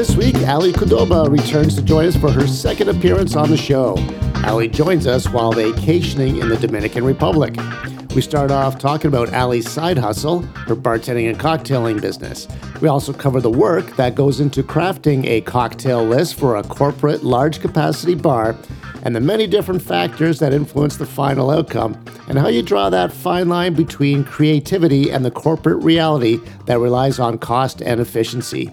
This week, Alie Kudoba returns to join us for her second appearance on the show. Alie joins us while vacationing in the Dominican Republic. We start off talking about Alie's side hustle, her bartending and cocktailing business. We also cover the work that goes into crafting a cocktail list for a corporate large capacity bar and the many different factors that influence the final outcome, and how you draw that fine line between creativity and the corporate reality that relies on cost and efficiency.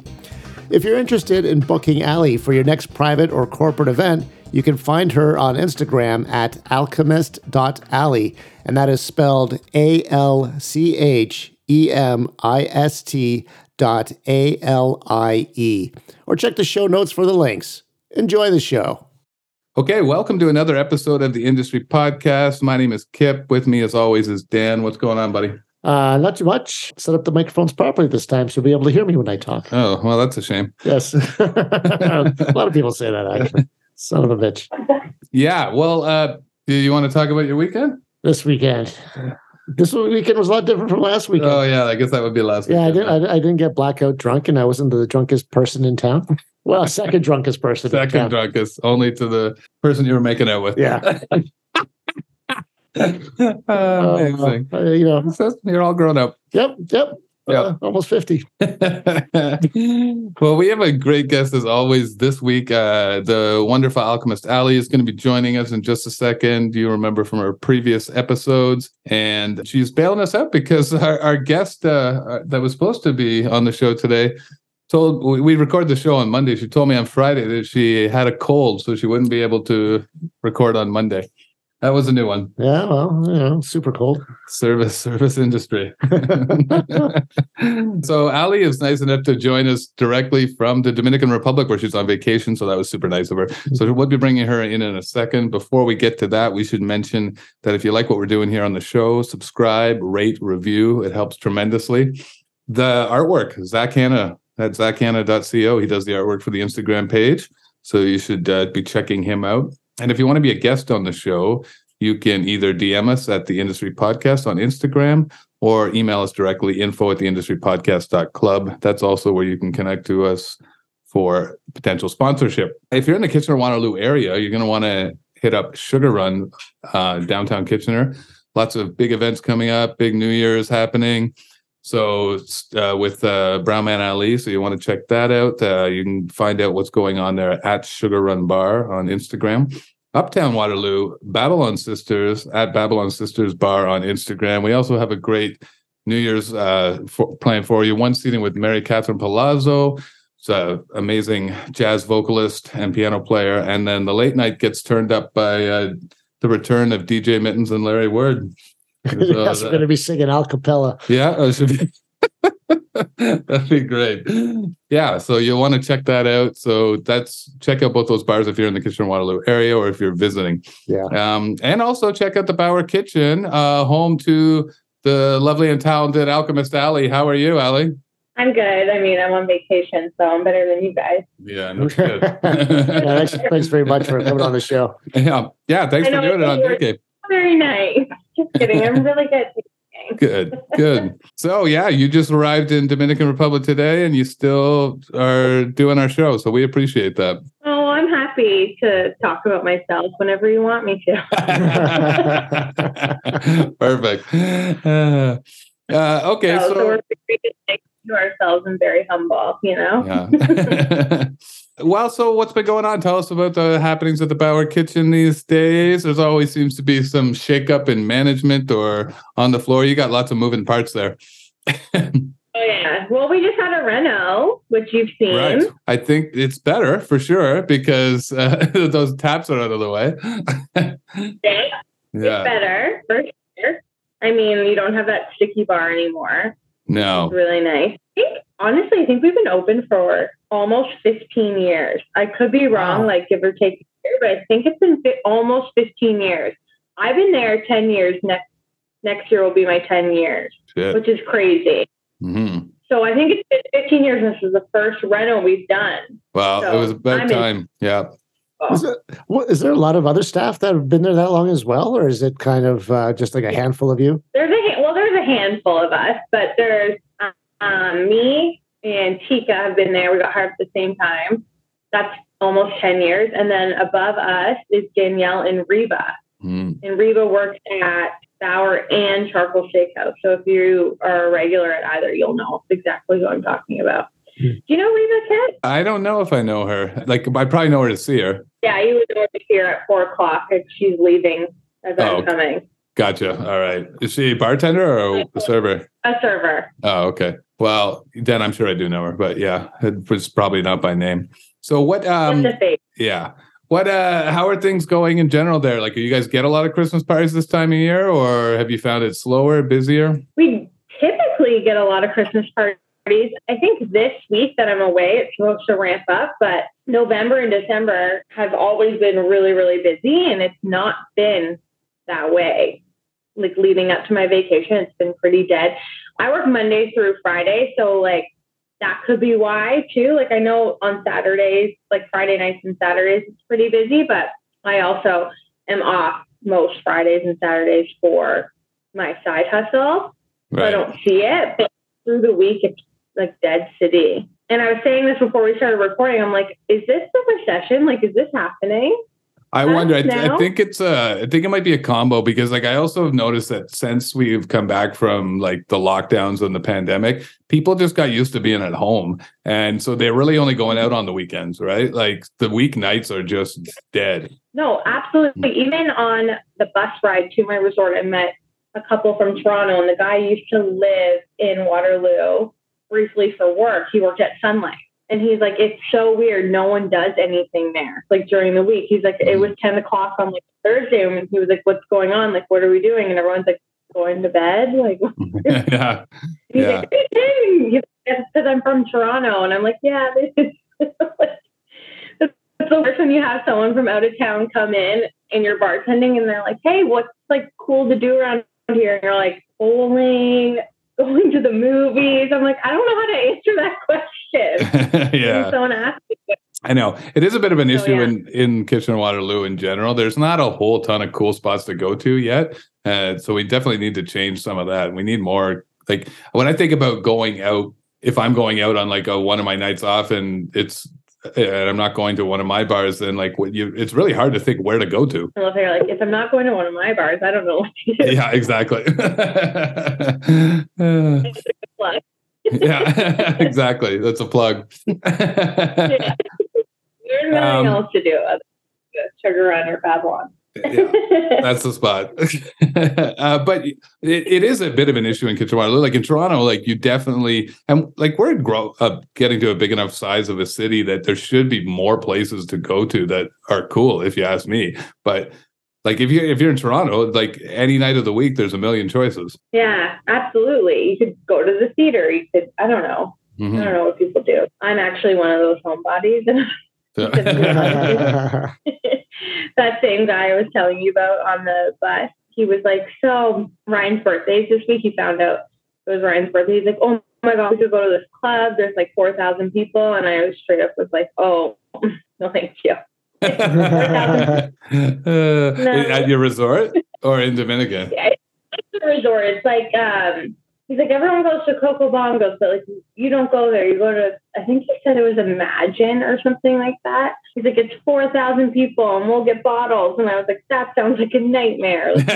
If you're interested in booking Alie for your next private or corporate event, you can find her on Instagram at alchemist.alie, and that is spelled A L C H E M I S T dot A L I E. Or check the show notes for the links. Enjoy the show. Okay, welcome to another episode of the Industry Podcast. My name is Kip. With me, as always, is Dan. What's going on, buddy? Uh, not too much. Set up the microphones properly this time, so you'll be able to hear me when I talk. Oh, well, that's a shame. Yes. a lot of people say that, actually. Son of a bitch. Yeah, well, uh, do you want to talk about your weekend? This weekend. This weekend was a lot different from last weekend. Oh, yeah, I guess that would be last yeah, I didn't. I, I didn't get blackout drunk, and I wasn't the drunkest person in town. Well, second drunkest person. in Second town. drunkest, only to the person you were making out with. Yeah. Uh, amazing. Uh, you know. You're all grown up. Yep. Yep. Yeah. Uh, almost fifty. well, we have a great guest as always this week. Uh, the wonderful alchemist Alie is going to be joining us in just a second. You remember from our previous episodes, and she's bailing us out because our, our guest uh, that was supposed to be on the show today told we, we record the show on Monday. She told me on Friday that she had a cold, so she wouldn't be able to record on Monday. That was a new one. Yeah. Well, you know, super cold. Service service industry. so Alie is nice enough to join us directly from the Dominican Republic where she's on vacation. So that was super nice of her. So we'll be bringing her in in a second. Before we get to that, we should mention that if you like what we're doing here on the show, subscribe, rate, review. It helps tremendously. The artwork, Zak Hannah at zakhannah.co. He does the artwork for the Instagram page. So you should uh, be checking him out. And if you want to be a guest on the show, you can either DM us at the Industry Podcast on Instagram or email us directly info at the industry podcast.club. That's also where you can connect to us for potential sponsorship. If you're in the Kitchener Waterloo area, you're going to want to hit up Sugar Run uh, downtown Kitchener. Lots of big events coming up, big New Year's happening. So uh, with uh, Brown Man Ali, so you want to check that out. Uh, you can find out what's going on there at Sugar Run Bar on Instagram. Uptown Waterloo, Babylon Sisters at Babylon Sisters Bar on Instagram. We also have a great New Year's uh, for, plan for you. One seating with Mary Catherine Palazzo. It's an amazing jazz vocalist and piano player. And then the late night gets turned up by uh, the return of DJ Mittens and Larry Word. So yes, we're going to be singing a cappella. yeah, it should be. That'd be great. Yeah, so you'll want to check that out. So that's check out both those bars if you're in the Kitchener Waterloo area or if you're visiting. Yeah. Um, and also check out the Bauer Kitchen, uh, home to the lovely and talented alchemist Alie. How are you, Alie? I'm good. I mean, I'm on vacation, so I'm better than you guys. Yeah, no shit. yeah, thanks, thanks very much for coming on the show. yeah, yeah. Thanks for doing it on you're- Very nice. Just kidding. I'm really good. Good, good. So yeah, you just arrived in Dominican Republic today, and you still are doing our show. So we appreciate that. Oh, I'm happy to talk about myself whenever you want me to. Perfect. Uh, uh, okay, so, so, so we're very to ourselves and very humble, you know? yeah. well, so what's been going on? Tell us about the happenings at the Bauer Kitchen these days. There's always seems to be some shakeup in management or on the floor. You got lots of moving parts there. Oh, yeah. Well, we just had a reno, which you've seen. Right. I think it's better for sure because uh, those taps are out of the way. yeah. It's better, for sure. I mean, you don't have that sticky bar anymore. No. It's really nice. I think, honestly, I think we've been open for almost 15 years. I could be wrong, Wow. like give or take a year, but I think it's been fi- almost 15 years. I've been there 10 years. Next next year will be my 10 years, Shit. which is crazy. hmm So I think it's been 15 years. and This is the first reno we've done. Well, it So, was about I'm in- time. Yeah. Is, it, what, is there a lot of other staff that have been there that long as well, or is it kind of uh, just like a handful of you? There's a well, there's a handful of us, but there's um, me, and Tika have been there. We got hired at the same time. That's almost 10 years. And then above us is Danielle and Reba. Mm. And Reba works at Sour and Charcoal Steakhouse. So if you are a regular at either, you'll know exactly who I'm talking about. Hmm. Do you know Reba Kit? I don't know if I know her. Like, I probably know her to see her. Yeah, you would know her here at four o'clock if she's leaving as I'm Oh. coming. Gotcha. All right. Is she a bartender or a server? A server. Oh, okay. Well, then I'm sure I do know her, but yeah, it was probably not by name. So what? Um, What's the face? yeah. What? Uh, how are things going in general there? Like, do you guys get a lot of Christmas parties this time of year, or have you found it slower, busier? We typically get a lot of Christmas parties. I think this week that I'm away, it's supposed to ramp up, but November and December have always been really, really busy, and it's not been that way. Like leading up to my vacation, it's been pretty dead. I work Monday through Friday, so like that could be why too. Like I know on Saturdays, like Friday nights and Saturdays, it's pretty busy, but I also am off most Fridays and Saturdays for my side hustle. So I don't see it. But through the week, it's like dead city. And I was saying this before we started recording. I'm like, is this the recession? Like, is this happening? I wonder. I, th- I think it's a. I think it might be a combo because, like, I also have noticed that since we've come back from like the lockdowns and the pandemic, people just got used to being at home, and so they're really only going out on the weekends, right? Like the weeknights are just dead. No, absolutely. Even on the bus ride to my resort, I met a couple from Toronto, and the guy used to live in Waterloo briefly for work. He worked at Sun Life. And he's like, it's so weird. No one does anything there. Like during the week, he's like, it was mm-hmm. 10 o'clock on like Thursday. And he was like, what's going on? Like, what are we doing? And everyone's like, going to bed. Like, yeah, He's Yeah. like, like, because I'm from Toronto, and I'm like, yeah, this is. it's the worst when you have someone from out of town come in and you're bartending, and they're like, hey, what's like cool to do around here? And you're like, bowling, going to the movies. I'm like, I don't know how to answer that question. yeah. Someone asked me, I know it is a bit of an So, issue yeah. in in Kitchener Waterloo in general. There's not a whole ton of cool spots to go to yet, uh, so we definitely need to change some of that. We need more. Like when I think about going out, if I'm going out on like a one of my nights off and it's and I'm not going to one of my bars, then like what you, it's really hard to think where to go to. I love how you're like, if I'm not going to one of my bars, I don't know what to do. Yeah, exactly. Uh, yeah, exactly. That's a plug. Yeah. There's nothing Um, else to do other than Sugar Run or Babylon. Yeah. That's the spot. uh, but it, it is a bit of an issue in Kitchener. Like in Toronto, like you definitely and like we're grow up getting to a big enough size of a city that there should be more places to go to that are cool, if you ask me. But like if you if you're in Toronto, like any night of the week, there's a million choices. Yeah, absolutely. You could go to the theater. You could, I don't know. I Mhm. don't know what people do. I'm actually one of those homebodies. that same guy I was telling you about on the bus, he was like, So Ryan's birthday is this week. He found out it was Ryan's birthday. He's like, Oh my God, we could go to this club. There's like 4,000 people. And I was straight up was like, Oh, no, thank you. Uh, At your resort or in Dominican? Yeah, it's a resort. It's like um he's like everyone goes to Coco Bongos, but like you don't go there. You go to I think he said it was Imagine or something like that. He's like it's four thousand people and we'll get bottles, and I was like that sounds like a nightmare. Like, no.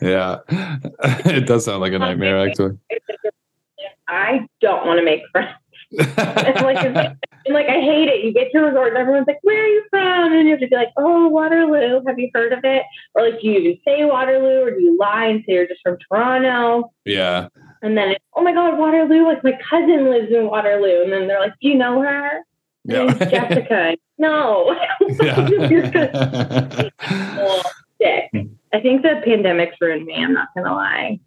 yeah, it does sound like a um, nightmare, actually. I don't want to make friends. And like, it's- and like I hate it. You get to a resort and everyone's like, "Where are you from?" And you have to be like, "Oh, Waterloo. Have you heard of it?" Or like, do you even say Waterloo, or do you lie and say you're just from Toronto? Yeah, And then it's, oh my God, Waterloo, like my cousin lives in Waterloo. And then they're like, do you know her? Yeah, Jessica. no. Yeah. Hmm. I think the pandemic's ruined me. I'm not going to lie.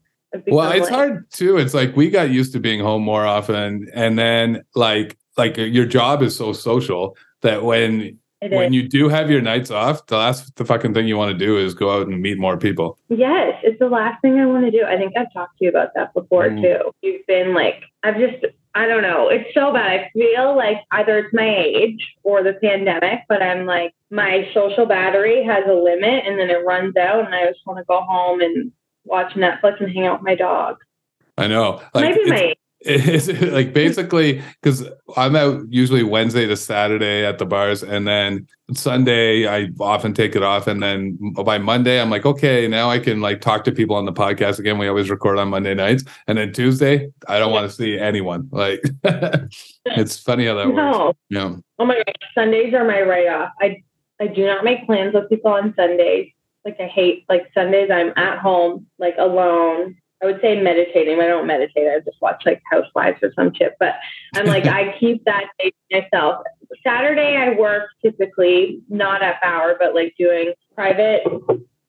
Well, it's like- hard too. It's like we got used to being home more often, and then like like your job is so social that when when is. you do have your nights off, the last the fucking thing you want to do is go out and meet more people. Yes, it's the last thing I want to do. I think I've talked to you about that before Mm. too. You've been like, I've just, I don't know. It's so bad. I feel like either it's my age or the pandemic, but I'm like, my social battery has a limit and then it runs out and I just want to go home and watch Netflix and hang out with my dog. I know. Like Maybe my. It's like basically because I'm out usually Wednesday to Saturday at the bars, and then Sunday I often take it off, and then by Monday I'm like, okay, now I can like talk to people on the podcast again. We always record on Monday nights, and then Tuesday I don't want to see anyone. Like it's funny how that No. works. Yeah. Oh my gosh, Sundays are my write off. I I do not make plans with people on Sundays. Like I hate like Sundays. I'm at home, like alone. I would say meditating. I don't meditate. I just watch like Housewives or some shit. But I'm like I keep that day to myself. Saturday I work typically not at Bauer, but like doing private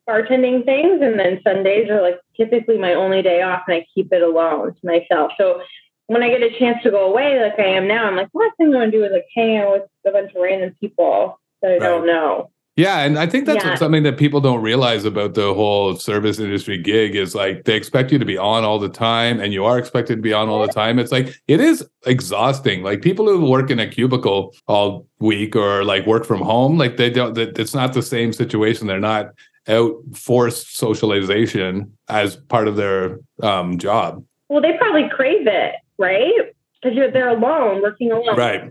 bartending things, and then Sundays are like typically my only day off, and I keep it alone to myself. So when I get a chance to go away, like I am now, I'm like, last thing I want to do is like hang out with a bunch of random people that I don't know. Yeah, and I think that's Yeah. something that people don't realize about the whole service industry gig is like they expect you to be on all the time and you are expected to be on all the time. It's like it is exhausting. Like people who work in a cubicle all week or like work from home, like they don't that it's not the same situation. They're not out forced socialization as part of their um job. Well, they probably crave it, right? Because you're they're alone, working alone. Right.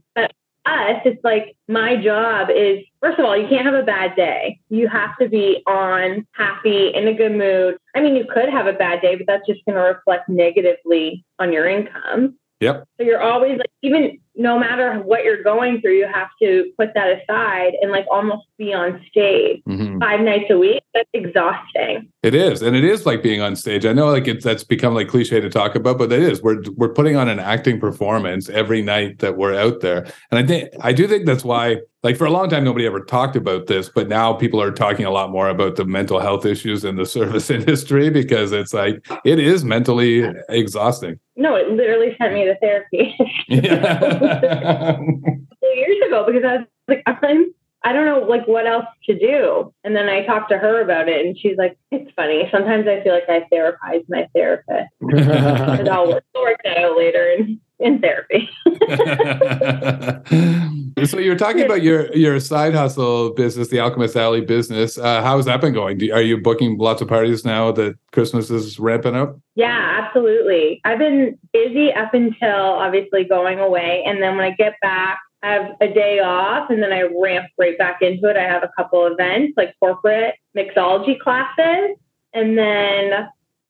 Us, it's like my job is first of all, you can't have a bad day. You have to be on, happy, in a good mood. I mean, you could have a bad day, but that's just going to reflect negatively on your income. Yep. So you're always like, even no matter what you're going through, you have to put that aside and like almost be on stage Mhm. five nights a week. That's exhausting. It is, and it is like being on stage. I know, like it's that's become like cliche to talk about, but it is. We're we're putting on an acting performance every night that we're out there, and I think I do think that's why. Like for a long time, nobody ever talked about this, but now people are talking a lot more about the mental health issues in the service industry because it's like it is mentally exhausting. No, it literally sent me to therapy Yeah. years ago because I was like, I'm, I don't know like what else to do. And then I talked to her about it, and she's like, it's funny. Sometimes I feel like I therapize my therapist. Because I'll work, I'll work that out later in, in therapy. so you're talking about your your side hustle business, the Alchemist Alley business. Uh, how has that been going? Do, are you booking lots of parties now that Christmas is ramping up? Yeah, absolutely. I've been busy up until obviously going away. And then when I get back, I have a day off and then I ramp right back into it. I have a couple events like corporate mixology classes. And then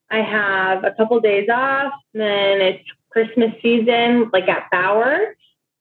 I have a couple days off. And Then it's Christmas season, like at Bauer.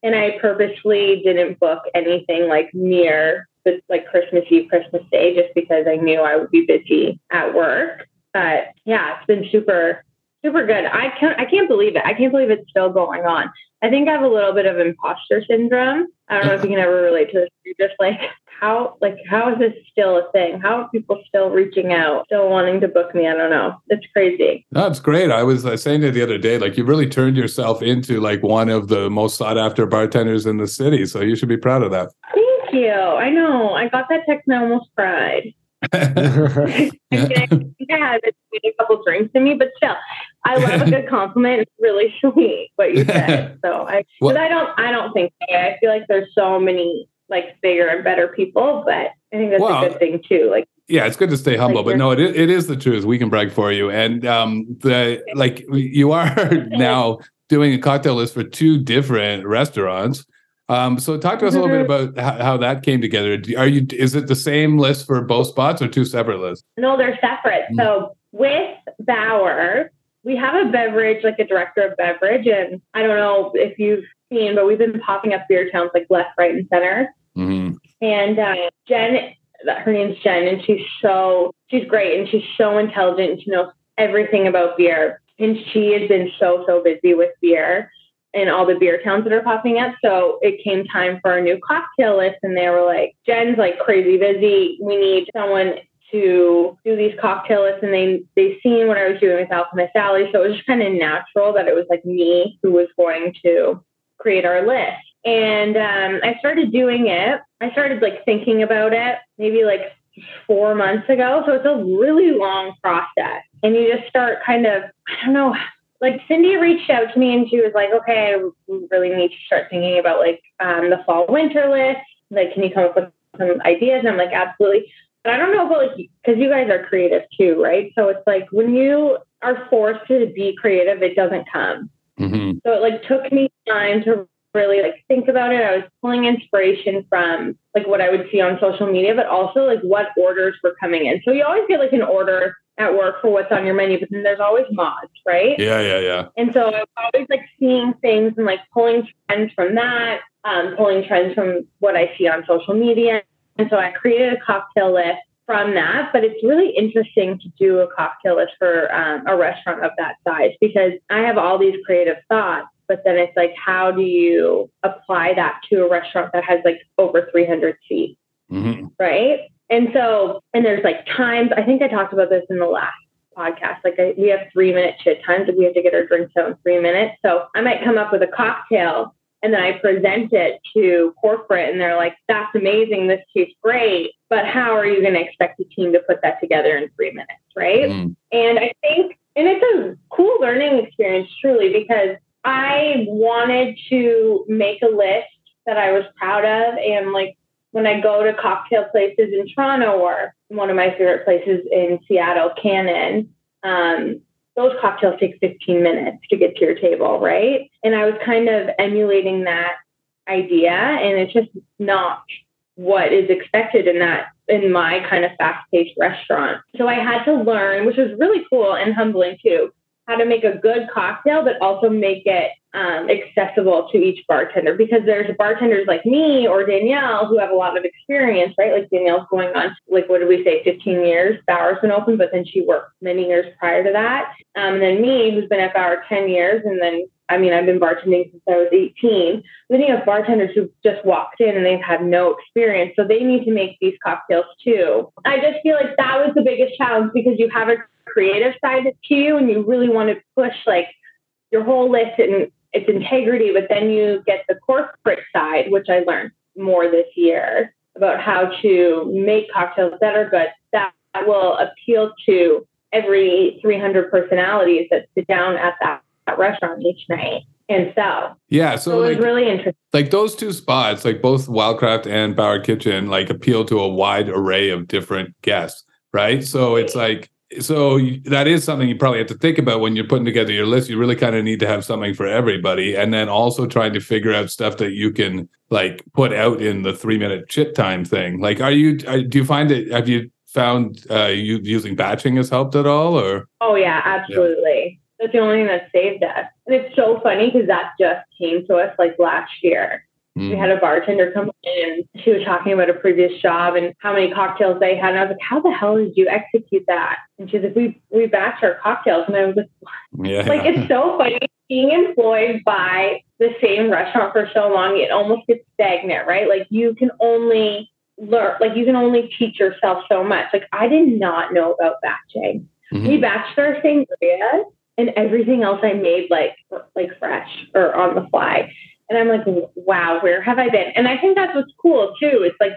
And I purposely didn't book anything like near the like Christmas Eve, Christmas Day, just because I knew I would be busy at work. But yeah, it's been super, super good. I can't, I can't believe it. I can't believe it's still going on. I think I have a little bit of imposter syndrome. I don't know if you can ever relate to this. You're just like, how, like, how is this still a thing? How are people still reaching out, still wanting to book me? I don't know. It's crazy. That's great. I was uh, saying it the other day, like you really turned yourself into like one of the most sought after bartenders in the city. So you should be proud of that. Thank you. I know. I got that text and I almost cried. I mean, I think I had a couple drinks in me, but still, I love a good compliment. It's really sweet what you said. So I, Well- but I don't, I don't think. I feel like there's so many like bigger and better people, but I think that's Well, a good thing too. Like, yeah, it's good to stay humble, but no, it, it is the truth. We can brag for you. And um, the like you are now doing a cocktail list for two different restaurants. Um, so talk to us a little bit Mm-hmm. about how, how that came together. Are you is it the same list for both spots or two separate lists? no, they're separate. Mm. So with Bauer, we have a beverage, like a director of beverage, and I don't know if you've seen, but we've been popping up Beertowns like left, right, and center. Mhm. And uh, Jen, her name's Jen, and she's so she's great, and she's so intelligent. And she knows everything about beer, and she has been so so busy with beer and all the Beertowns that are popping up. So it came time for a new cocktail list, and they were like, Jen's like crazy busy. We need someone to do these cocktail lists, and they they seen what I was doing with Alchemist Alley, so it was just kind of natural that it was like me who was going to create our list. And um, I started doing it. I started like thinking about it maybe like four months ago. So it's a really long process. And you just start kind of, I don't know, like Cindy reached out to me and she was like, okay, we really need to start thinking about like um, the fall winter list. Like, can you come up with some ideas? And I'm like, absolutely. But I don't know about like, because you guys are creative too, right? So it's like when you are forced to be creative, it doesn't come. Mhm. Mhm. So it like took me time to really like think about it. I was pulling inspiration from like what I would see on social media, but also like what orders were coming in. So you always get like an order at work for what's on your menu, but then there's always mods, right? Yeah, yeah, yeah. And so I was always like seeing things and like pulling trends from that, um, pulling trends from what I see on social media. And so I created a cocktail list from that. But it's really interesting to do a cocktail list for um, a restaurant of that size because I have all these creative thoughts. But then it's like, how do you apply that to a restaurant that has like over 300 seats? hmm right? And so, and there's like times, I think I talked about this in the last podcast. Like, I, we have three minute chit times that we have to get our drinks out in three minutes. So, I might come up with a cocktail and then I present it to corporate, and they're like, that's amazing. This tastes great. But how are you going to expect a team to put that together in three minutes, right? Mhm. And I think, and it's a cool learning experience, truly, because I wanted to make a list that I was proud of. And like when I go to cocktail places in Toronto or one of my favorite places in Seattle, Canon, um, those cocktails take 15 minutes to get to your table, right? And I was kind of emulating that idea, and it's just not what is expected in that in my kind of fast-paced restaurant. So I had to learn, which was really cool and humbling too, how to make a good cocktail, but also make it um, accessible to each bartender because there's bartenders like me or Danielle who have a lot of experience, right? Like Danielle's going on, like, what did we say, 15 years? Bauer's been open, but then she worked many years prior to that. Um, and then me, who's been at Bauer 10 years, and then I mean, I've been bartending since I was 18. Then you have bartenders who just walked in and they've had no experience. So they need to make these cocktails too. I just feel like that was the biggest challenge because you have a creative side to you and you really want to push like your whole list and its integrity, but then you get the corporate side, which I learned more this year about how to make cocktails that are good, that will appeal to every 300 personalities that sit down at that, that restaurant each night and sell. Yeah. So, So, it was like, really interesting. like those two spots, like both Wildcraft and Bauer Kitchen, like appeal to a wide array of different guests, right? So it's like, so that is something you probably have to think about when you're putting together your list. You really kind of need to have something for everybody, and then also trying to figure out stuff that you can like put out in the three minute chit time thing. Like, are you? Are, do you find it? Have you found uh, you using batching has helped at all, or? Oh yeah, absolutely. That's the only thing that saved us. And it's so funny because that just came to us like last year. We Mm. had a bartender come in and she was talking about a previous job and how many cocktails they had. And I was like, How the hell did you execute that? And she's like, We we batch our cocktails. And I was like, Yeah. like it's so funny being employed by the same restaurant for so long, it almost gets stagnant, right? Like you can only learn like you can only teach yourself so much. Like I did not know about batching. Mhm. We batched our sangria and everything else I made like like fresh or on the fly. And I'm like, wow, where have I been? And I think that's what's cool too. It's like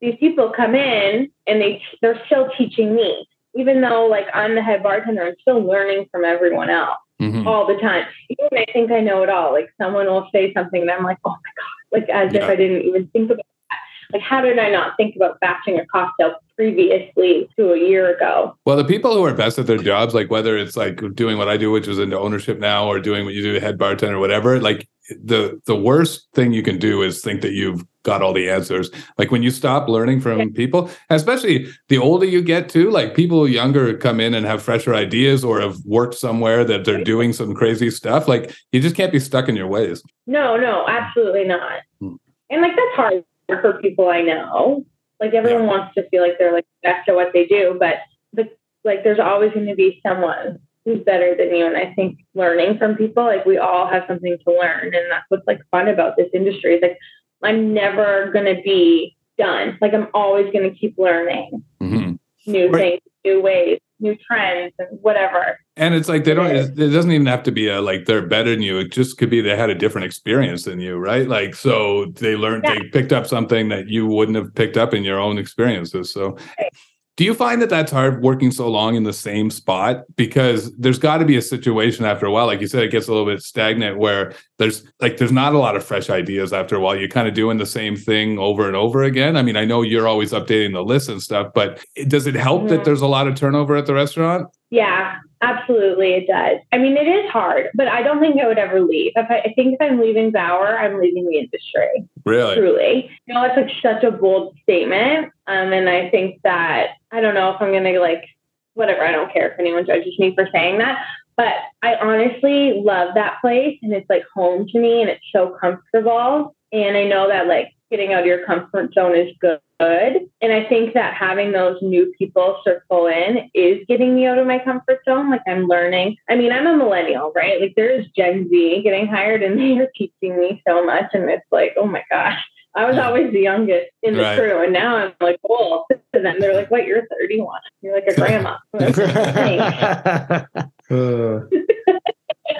these people come in and they they're still teaching me, even though like I'm the head bartender. I'm still learning from everyone else Mhm. all the time. Even I think I know it all. Like someone will say something and I'm like, oh my god, like as if I didn't even think about that. Like how did I not think about batching a cocktail previously to a year ago? Well, the people who are best at their jobs, like whether it's like doing what I do, which is into ownership now, or doing what you do, head bartender, whatever, like the the worst thing you can do is think that you've got all the answers. Like when you stop learning from Yeah. people, especially the older you get too, like people younger come in and have fresher ideas or have worked somewhere that they're doing some crazy stuff. Like you just can't be stuck in your ways. No, no, absolutely not. Hmm. And like that's hard for people I know. Like everyone wants to feel like they're like best at what they do, but but like there's always going to be someone who's better than you. And I think learning from people, like we all have something to learn, and that's what's like fun about this industry. Is like I'm never going to be done. Like I'm always going to keep learning Mhm. new Right. things, new ways, new trends, and whatever. And it's like they don't. It doesn't even have to be a like they're better than you. It just could be they had a different experience than you, right? Like so they learned Yeah. they picked up something that you wouldn't have picked up in your own experiences. So, Right. Do you find that that's hard working so long in the same spot? Because there's got to be a situation after a while, like you said, it gets a little bit stagnant where there's like there's not a lot of fresh ideas after a while. You're kind of doing the same thing over and over again. I mean, I know you're always updating the list and stuff, but it- does it help that there's a lot of turnover at the restaurant? Yeah, absolutely, it does. I mean, it is hard, but I don't think I would ever leave. If I, I think if I'm leaving Bauer, I'm leaving the industry. Really? Truly, you know, it's like such a bold statement, um, and I think that I don't know if I'm gonna like whatever. I don't care if anyone judges me for saying that, but I honestly love that place, and it's like home to me, and it's so comfortable. And I know that like getting out of your comfort zone is good. And I think that having those new people circle in is getting me out of my comfort zone. Like I'm learning. I mean, I'm a millennial, right? Like there's Gen Z getting hired and they are teaching me so much. And it's like, oh my gosh. I was always the youngest in the Right. crew, and now I'm like old. and then they're like, "What? You're 31. You're like a grandma." I'm like, "Thanks." Uh,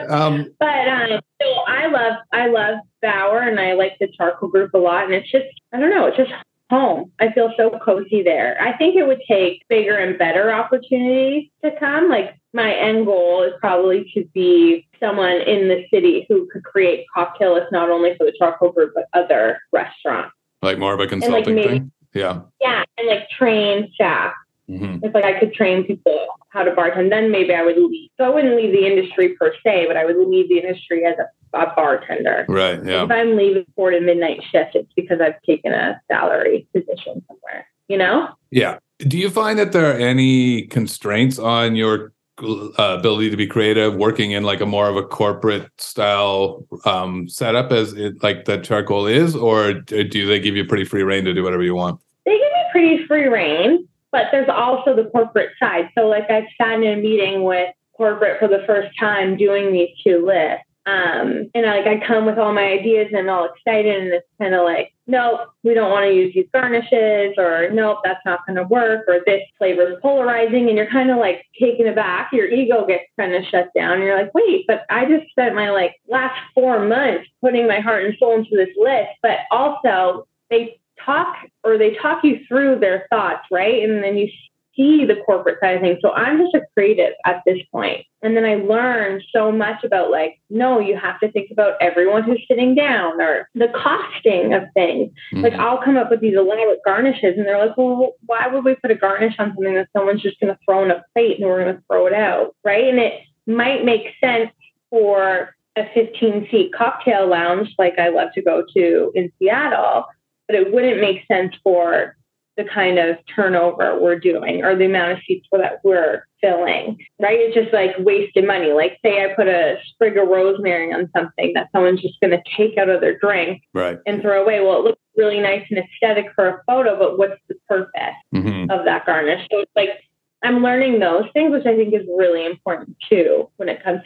Um, But um, so I love I love Bauer and I like the charcoal group a lot. And it's just I don't know, it's just home. I feel so cozy there. I think it would take bigger and better opportunities to come. Like my end goal is probably to be someone in the city who could create cocktail lists not only for the charcoal group but other restaurants. like more of a consulting maybe- thing. Yeah. Yeah, and like train staff. Hmm If like I could train people how to bartend, then maybe I would leave. So I wouldn't leave the industry per se, but I would leave the industry as a, a bartender. Right. Yeah. If I'm leaving for the midnight shift, it's because I've taken a salary position somewhere. You know? Yeah. Do you find that there are any constraints on your uh, ability to be creative working in like a more of a corporate style um, setup as it like that charcoal is, or do they give you pretty free reign to do whatever you want? They give me pretty free reign, but there's also the corporate side. So like I've sat in a meeting with corporate for the first time doing these two lists. Um, and I, like I come with all my ideas and I'm all excited, and it's kind of like, nope, we don't want to use these garnishes, or nope, that's not going to work, or this flavor is polarizing, and you're kind of like taken aback. Your ego gets kind of shut down. You're like, wait, but I just spent my like last four months putting my heart and soul into this list, but also they talk or they talk you through their thoughts, right? And then you see the corporate side of things. So I'm just a creative at this point. And then I learned so much about like, no, you have to think about everyone who's sitting down or the costing of things. Like Mhm. I'll come up with these elaborate garnishes and they're like, well, why would we put a garnish on something that someone's just going to throw in a plate and we're going to throw it out? Right. And it might make sense for a 15 seat cocktail lounge like I love to go to in Seattle, but it wouldn't make sense for the kind of turnover we're doing or the amount of seats that we're filling, right? It's just like wasted money. Like, say I put a sprig of rosemary on something that someone's just going to take out of their drink right. and throw away. Well, it looks really nice and aesthetic for a photo, but what's the purpose hmm of that garnish? So it's like I'm learning those things, which I think is really important too when it comes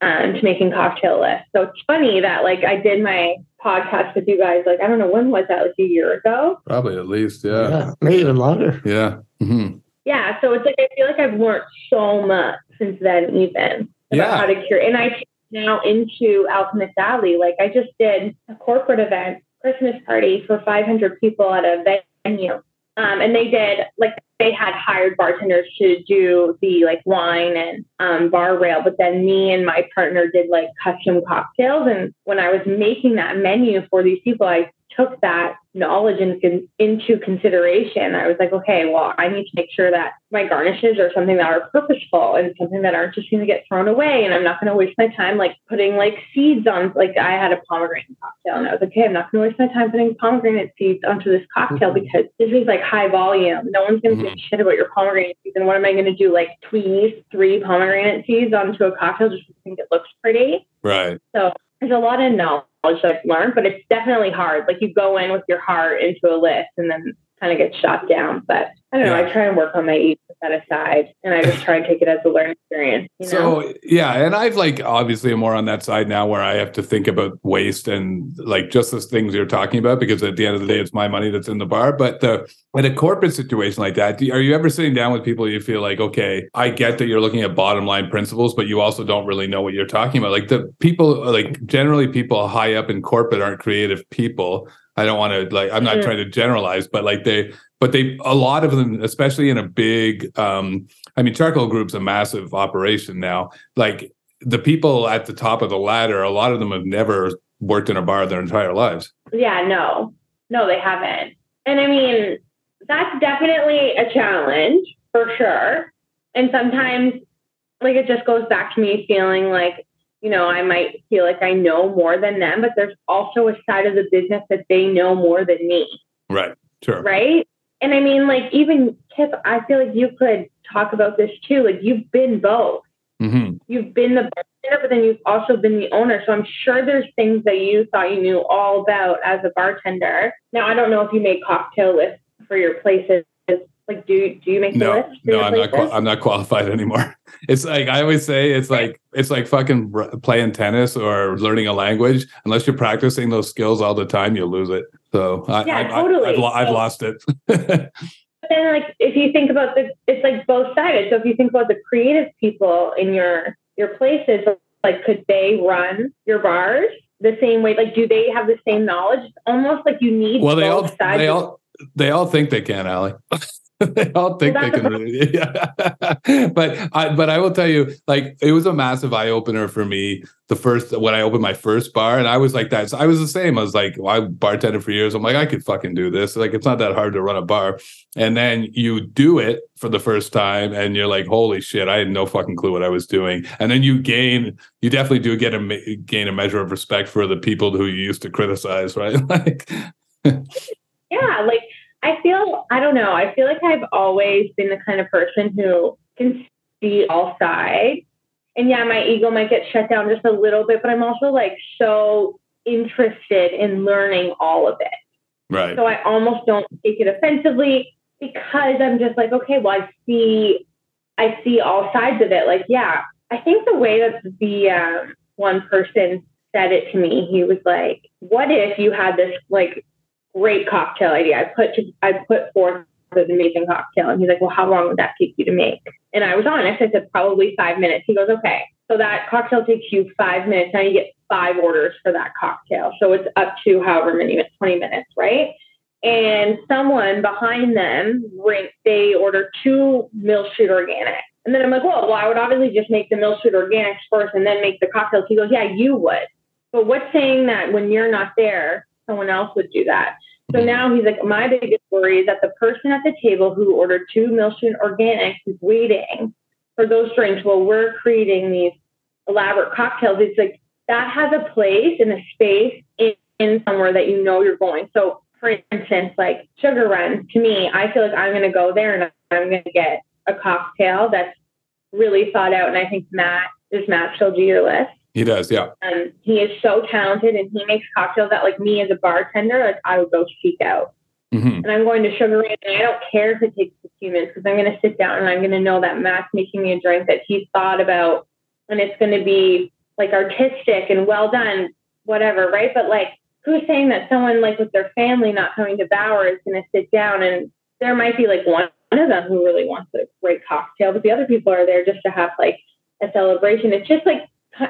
um, to making cocktail lists. So it's funny that like I did my podcast with you guys, like I don't know when was that, like a year ago. Probably at least. Yeah. yeah, maybe even longer. Yeah. hmm Yeah, so it's like I feel like I've learned so much since then, even about Yeah. how to cure. And I now into Alchemist Alley. Like I just did a corporate event, Christmas party for 500 people at a venue, um, and they did like they had hired bartenders to do the like wine and um, bar rail, but then me and my partner did like custom cocktails. And when I was making that menu for these people, I took that knowledge in, into consideration. I was like, okay, well, I need to make sure that my garnishes are something that are purposeful and something that aren't just going to get thrown away. And I'm not going to waste my time like putting like seeds on. Like I had a pomegranate cocktail, and I was like, okay, I'm not going to waste my time putting pomegranate seeds onto this cocktail mm-hmm. because this is like high volume. No one's going to give a mm-hmm. shit about your pomegranate seeds. And what am I going to do? Like tweeze three pomegranate seeds onto a cocktail just to think it looks pretty? Right. So there's a lot of knowledge that I've learned, but it's definitely hard. Like you go in with your heart into a list and then kind of get shot down. But I don't know. Yeah. I try and work on my ego put that aside, and I just try and take it as a learning experience. You know? So yeah, and I've like obviously am more on that side now where I have to think about waste and like just those things you're talking about because at the end of the day it's my money that's in the bar. But the in a corporate situation like that, do, are you ever sitting down with people you feel like okay, I get that you're looking at bottom line principles, but you also don't really know what you're talking about. Like the people like generally people high up in corporate aren't creative people. I don't want to like I'm not Mhm. trying to generalize, but like they but they a lot of them especially in a big um i mean charcoal group's a massive operation now like the people at the top of the ladder a lot of them have never worked in a bar their entire lives yeah, no, no, they haven't. And I mean, that's definitely a challenge for sure. And sometimes like it just goes back to me feeling like, you know, I might feel like I know more than them, but there's also a side of the business that they know more than me. Right. Sure. Right. And I mean, like, even Kip, I feel like you could talk about this too. Like, you've been both. hmm You've been the bartender, but then you've also been the owner. So I'm sure there's things that you thought you knew all about as a bartender. Now, I don't know if you make cocktail lists for your places. Like, do do you make the No, list? no, I'm not. places? Qua- I'm not qualified anymore. It's like I always say. It's like it's like fucking r- playing tennis or learning a language. Unless you're practicing those skills all the time, you'll lose it. So I, Yeah, I, totally. I, I've So- lost it. But then like if you think about the it's like both sided so if you think about the creative people in your your places like could they run your bars the same way like do they have the same knowledge It's almost like you need well, they all they all they all think they can, Alie. they all think they can. Really, yeah. but I but I will tell you, like it was a massive eye opener for me. The first when I opened my first bar, and I was like that. So I was the same. I was like, well, I bartended for years. I'm like, I could fucking do this. Like it's not that hard to run a bar. And then you do it for the first time, and you're like, holy shit, I had no fucking clue what I was doing. And then you gain, you definitely do get a gain a measure of respect for the people who you used to criticize, right? Like. yeah like i feel i don't know i feel like i've always been the kind of person who can see all sides and yeah my ego might get shut down just a little bit but i'm also like so interested in learning all of it Right. So I almost don't take it offensively because I'm just like, okay, well, I see, I see all sides of it. Like, yeah, I think the way that the um, one person said it to me, he was like, "What if you had this like great cocktail idea? I put to, I put forth this amazing cocktail." And he's like, "Well, how long would that take you to make?" And I was honest. I said probably five minutes. He goes, "Okay." So that cocktail takes you five minutes. Now you get five orders for that cocktail. So it's up to however many minutes, 20 minutes, right? And someone behind them, they order two Mill Street Organic. And then I'm like, well, well, I would obviously just make the Mill Street Organics first and then make the cocktails. He goes, yeah, you would. But what's saying that when you're not there, someone else would do that? So now he's like, my biggest worry is that the person at the table who ordered two Street Organics is waiting for those drinks while we're creating these elaborate cocktails. It's like that has a place and a space in, in somewhere that you know you're going. So, for instance, like Sugar Run, to me, I feel like I'm going to go there and I'm going to get a cocktail that's really thought out. And I think Matt, does Matt still do your list? He does, yeah. Um, he is so talented and he makes cocktails that, like me as a bartender, like I would go seek out. hmm And I'm going to Sugar Run and I don't care if it takes 15 minutes because I'm going to sit down and I'm going to know that Matt's making me a drink that he's thought about and it's going to be like artistic and well done, whatever, right? But like, who's saying that someone like with their family not coming to Bauer is going to sit down and there might be like one of them who really wants a great cocktail, but the other people are there just to have like a celebration. It's just like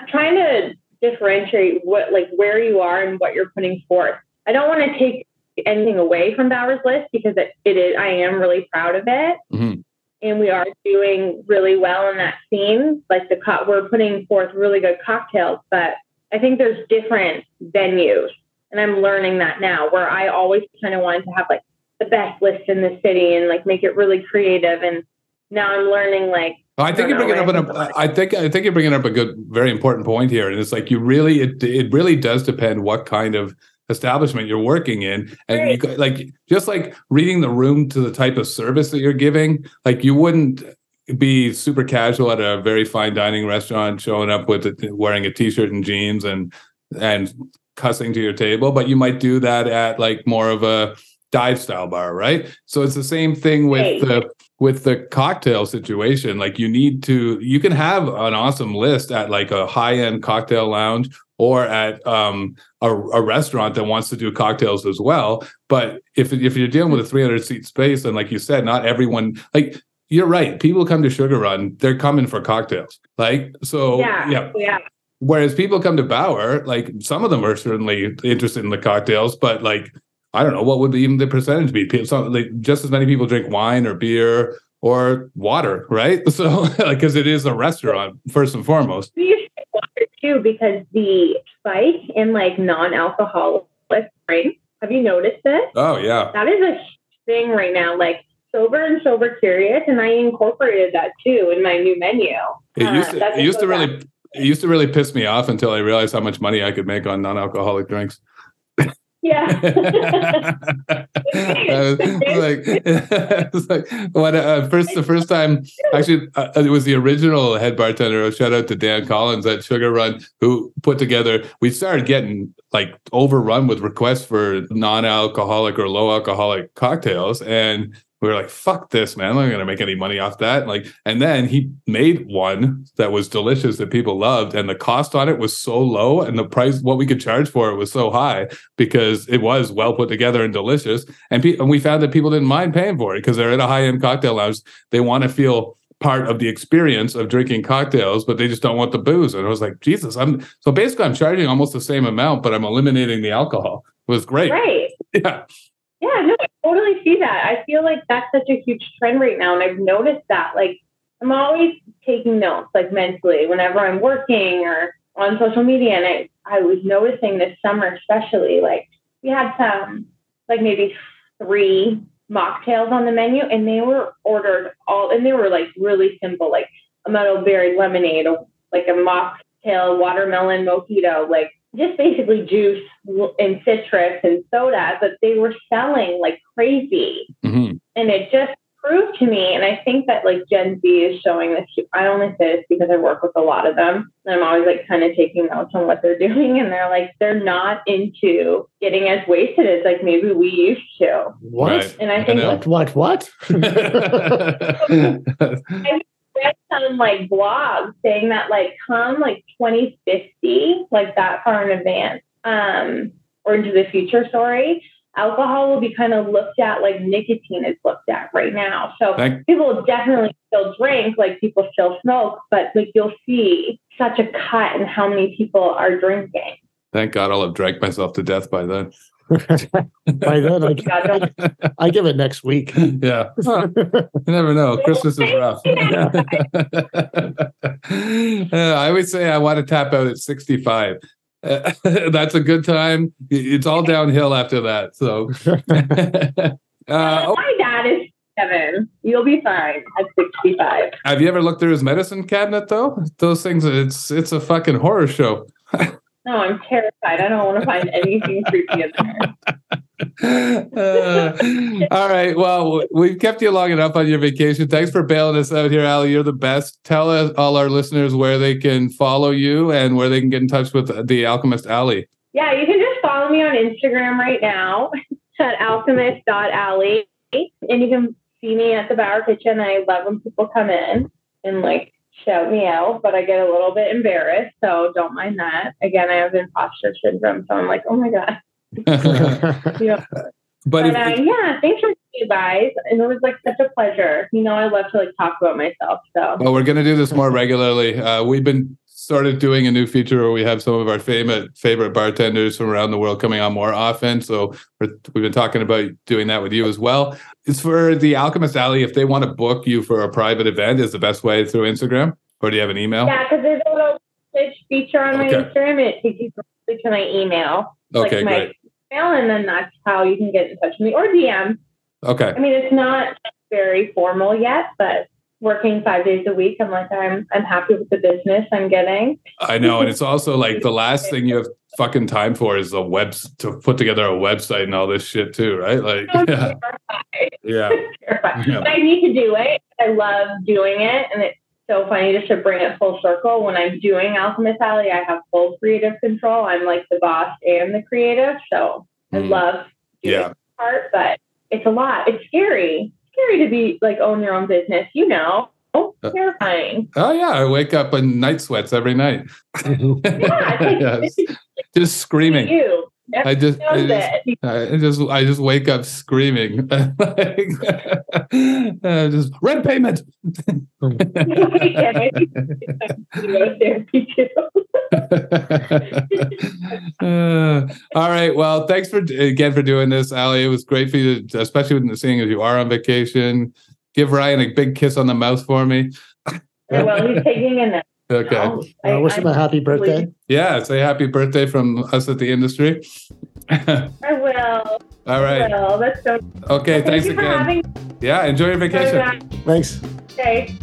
trying to differentiate what like where you are and what you're putting forth. I don't want to take anything away from Bauer's list because it, it is I am really proud of it. hmm And we are doing really well in that scene. Like the co- we're putting forth really good cocktails, but I think there's different venues, and I'm learning that now. Where I always kind of wanted to have like the best list in the city and like make it really creative, and now I'm learning like I think I you're bringing up an. I think I think you're bringing up a good, very important point here, and it's like you really it it really does depend what kind of establishment you're working in, and you got- like just like reading the room to the type of service that you're giving. Like you wouldn't be super casual at a very fine dining restaurant, showing up with a, wearing a t-shirt and jeans and and cussing to your table, but you might do that at like more of a dive style bar, right? So it's the same thing with Right. the with the cocktail situation. Like you need to you can have an awesome list at like a high-end cocktail lounge or at um a, a restaurant that wants to do cocktails as well. But if if you're dealing with a 300 seat space, and like you said, not everyone like you're right. People come to Sugar Run, they're coming for cocktails. Like so yeah, yeah. yeah. Whereas people come to Bauer, like some of them are certainly interested in the cocktails, but like I don't know what would even the percentage be. People, some, like, just as many people drink wine or beer or water, right? So like because it is a restaurant first and foremost. You should water too because the spike in like non-alcoholic drinks. Have you noticed this? Oh yeah, That is a thing right now. Like sober and sober curious, and I incorporated that too in my new menu. It used Uh, to, that's it used to really it used to really piss me off until I realized how much money I could make on non-alcoholic drinks. Yeah. I was like, it's like when uh, first the first time actually uh, it was the original head bartender. Shout out to Dan Collins at Sugar Run who put together. We started getting like overrun with requests for non-alcoholic or low alcoholic cocktails, and we were like, "Fuck this, man! I'm not gonna make any money off that." Like, and then he made one that was delicious that people loved, and the cost on it was so low, and the price what we could charge for it was so high because it was well put together and delicious. And, pe- and we found that people didn't mind paying for it because they're at a high end cocktail lounge. They want to feel part of the experience of drinking cocktails, but they just don't want the booze. And I was like, Jesus, I'm so basically I'm charging almost the same amount, but I'm eliminating the alcohol. It was great. right. Yeah. Yeah, no, I totally see that. I feel like that's such a huge trend right now. And I've noticed that. Like, I'm always taking notes, like mentally, whenever I'm working or on social media. And I, I was noticing this summer, especially, like, we had some, like, maybe three mocktails on the menu, and they were ordered all, and they were like really simple, like a meadow berry lemonade, like a mocktail watermelon mojito, like just basically juice and citrus and soda, but they were selling like crazy. hmm And it just proved to me, and I think that like Gen Z is showing this. too. I only say this because I work with a lot of them, and I'm always like kind of taking notes on what they're doing, and they're like they're not into getting as wasted as like maybe we used to. What? Right. And I I think know. What? What? What? read some like blogs saying that like come like 2050, like that far in advance, um, or into the future, sorry, alcohol will be kind of looked at like nicotine is looked at right now. So Thank- people definitely still drink, like people still smoke, but like you'll see such a cut in how many people are drinking. Thank God I'll have drank myself to death by then. By then, I, God, I give it next week. yeah. Huh. You never know. Christmas is rough. Uh, I always say I want to tap out at 65. Uh, that's a good time. It's all downhill after that. So, uh, oh, my dad is seven. You'll be fine at 65. have you ever looked through his medicine cabinet though? Those things, it's it's a fucking horror show. No, I'm terrified. I don't want to find anything creepy in there. Uh, all right. Well, we've kept you long enough on your vacation. Thanks for bailing us out here, Alie. You're the best. Tell us, all our listeners where they can follow you and where they can get in touch with the Alchemist Alie. Yeah, you can just follow me on Instagram right now at alchemist.alie. And you can see me at the Bauer Kitchen. I love when people come in and like shout me out, but I get a little bit embarrassed. So don't mind that. Again, I have imposter syndrome. So I'm like, oh my God. Yeah. but But if, uh, yeah, thanks for you guys. And it was like such a pleasure. You know, I love to like talk about myself. So well, we're going to do this more regularly. Uh, we've been started doing a new feature where we have some of our favorite favorite bartenders from around the world coming on more often. So we're, we've been talking about doing that with you as well. It's for the Alchemist Alie. If they want to book you for a private event, is the best way through Instagram, or do you have an email? yeah, because there's a little feature on my Okay. Instagram it takes you directly to my email. Okay, like my great. email, and then that's how you can get in touch with me or DM. Okay. I mean, it's not very formal yet, but working five days a week, I'm like, I'm I'm happy with the business I'm getting. I know, and it's also like the last thing you have fucking time for is the webs to put together a website and all this shit too, right? Like, yeah, yeah. Yeah. But I need to do it. I love doing it, and it's so funny just to bring it full circle. When I'm doing Alchemist Alie, I have full creative control. I'm like the boss and the creative, so I Mm. love doing yeah. part, but it's a lot. It's scary. Scary to be like own your own business, you know. Oh, Uh, terrifying. Oh yeah, I wake up in night sweats every night. Yeah, it's like, Yes. Just screaming. you. I just, I just. I just, I just wake up screaming. like, uh, just rent payment. Yeah, Uh, all right. Well, thanks for again for doing this, Alie. It was great for you, to, especially with seeing as you are on vacation. Give Ryan a big kiss on the mouth for me. well, he's taking a nap. Okay. now. I wish him a happy birthday. Yeah. Say happy birthday from us at the industry. I will. All right. Well, that's so. Okay. Thank Thanks you for again. having Yeah. Enjoy your me. vacation. Thanks. Okay.